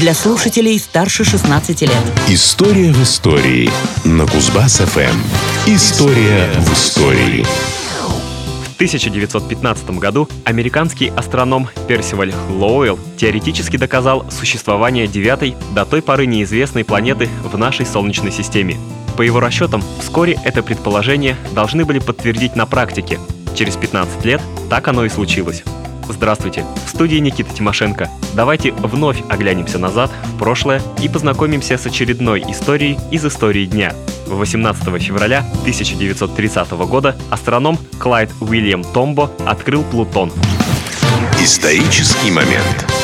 для слушателей старше 16 лет. История в истории на Кузбасс-ФМ. История в истории. В 1915 году американский астроном Персиваль Лоуэлл теоретически доказал существование девятой, до той поры неизвестной планеты в нашей Солнечной системе. По его расчетам, вскоре это предположение должны были подтвердить на практике. Через 15 лет так оно и случилось. Здравствуйте, в студии Никита Тимошенко. Давайте вновь оглянемся назад, в прошлое и познакомимся с очередной историей из истории дня. 18 февраля 1930 года астроном Клайд Уильям Томбо открыл Плутон. Исторический момент.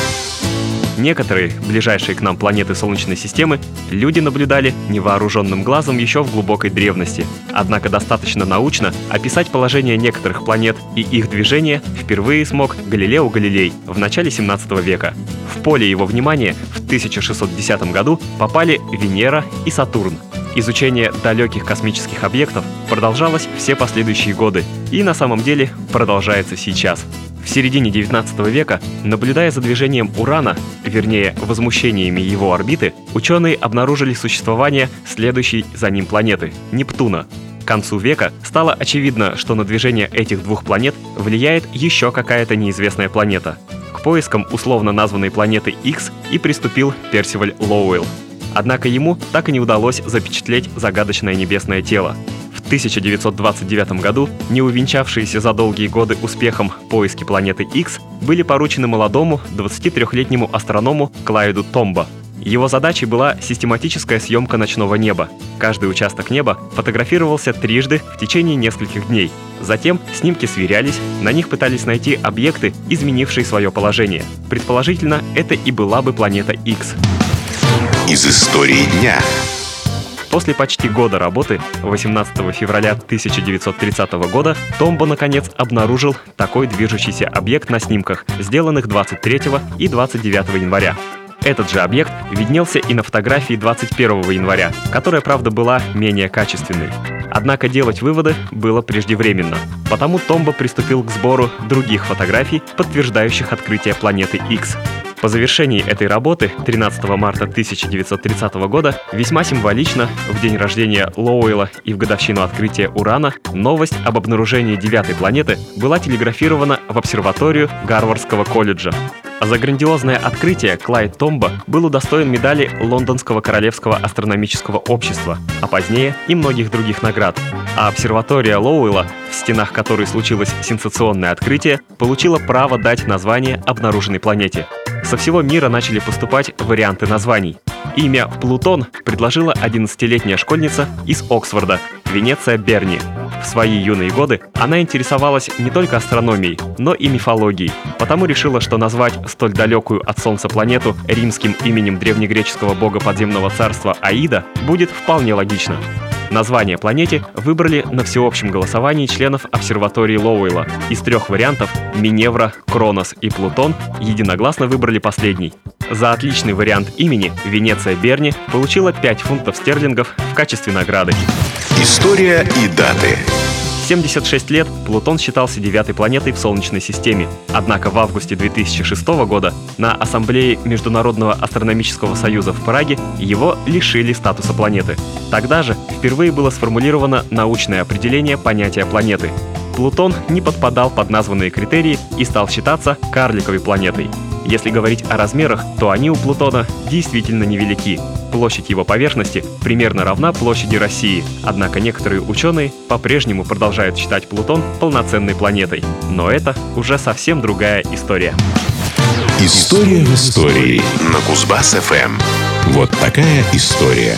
Некоторые ближайшие к нам планеты Солнечной системы люди наблюдали невооруженным глазом еще в глубокой древности. Однако достаточно научно описать положение некоторых планет и их движение впервые смог Галилео Галилей в начале 17 века. В поле его внимания в 1610 году попали Венера и Сатурн. Изучение далеких космических объектов продолжалось все последующие годы и на самом деле продолжается сейчас. В середине 19 века, наблюдая за движением Урана, вернее, возмущениями его орбиты, ученые обнаружили существование следующей за ним планеты — Нептуна. К концу века стало очевидно, что на движение этих двух планет влияет еще какая-то неизвестная планета. К поискам условно названной планеты X и приступил Персиваль Лоуэлл. Однако ему так и не удалось запечатлеть загадочное небесное тело. 1929 году не увенчавшиеся за долгие годы успехом поиски планеты X были поручены молодому 23-летнему астроному Клайду Томбо. Его задачей была систематическая съемка ночного неба. Каждый участок неба фотографировался трижды в течение нескольких дней. Затем снимки сверялись, на них пытались найти объекты, изменившие свое положение. Предположительно, это и была бы планета X. Из истории дня. После почти года работы, 18 февраля 1930 года, Томбо наконец обнаружил такой движущийся объект на снимках, сделанных 23 и 29 января. Этот же объект виднелся и на фотографии 21 января, которая, правда, была менее качественной. Однако делать выводы было преждевременно, потому Томбо приступил к сбору других фотографий, подтверждающих открытие планеты X. По завершении этой работы, 13 марта 1930 года, весьма символично, в день рождения Лоуэлла и в годовщину открытия Урана, новость об обнаружении девятой планеты была телеграфирована в обсерваторию Гарвардского колледжа. А за грандиозное открытие Клайд Томбо был удостоен медали Лондонского Королевского астрономического общества, а позднее и многих других наград. А обсерватория Лоуэлла, в стенах которой случилось сенсационное открытие, получила право дать название обнаруженной планете – со всего мира начали поступать варианты названий. Имя Плутон предложила 11-летняя школьница из Оксфорда, Венеция Берни. В свои юные годы она интересовалась не только астрономией, но и мифологией, потому решила, что назвать столь далекую от Солнца планету римским именем древнегреческого бога подземного царства Аида будет вполне логично. Название планете выбрали на всеобщем голосовании членов обсерватории Лоуэлла. Из трех вариантов – Миневра, Кронос и Плутон – единогласно выбрали последний. За отличный вариант имени Венеция Берни получила 5 фунтов стерлингов в качестве награды. История и даты. 76 лет Плутон считался девятой планетой в Солнечной системе. Однако в августе 2006 года на Ассамблее Международного астрономического союза в Праге его лишили статуса планеты. Тогда же впервые было сформулировано научное определение понятия планеты. Плутон не подпадал под названные критерии и стал считаться карликовой планетой. Если говорить о размерах, то они у Плутона действительно невелики. Площадь его поверхности примерно равна площади России, однако некоторые ученые по-прежнему продолжают считать Плутон полноценной планетой. Но это уже совсем другая история. История в истории на Кузбасс-ФМ. Вот такая история.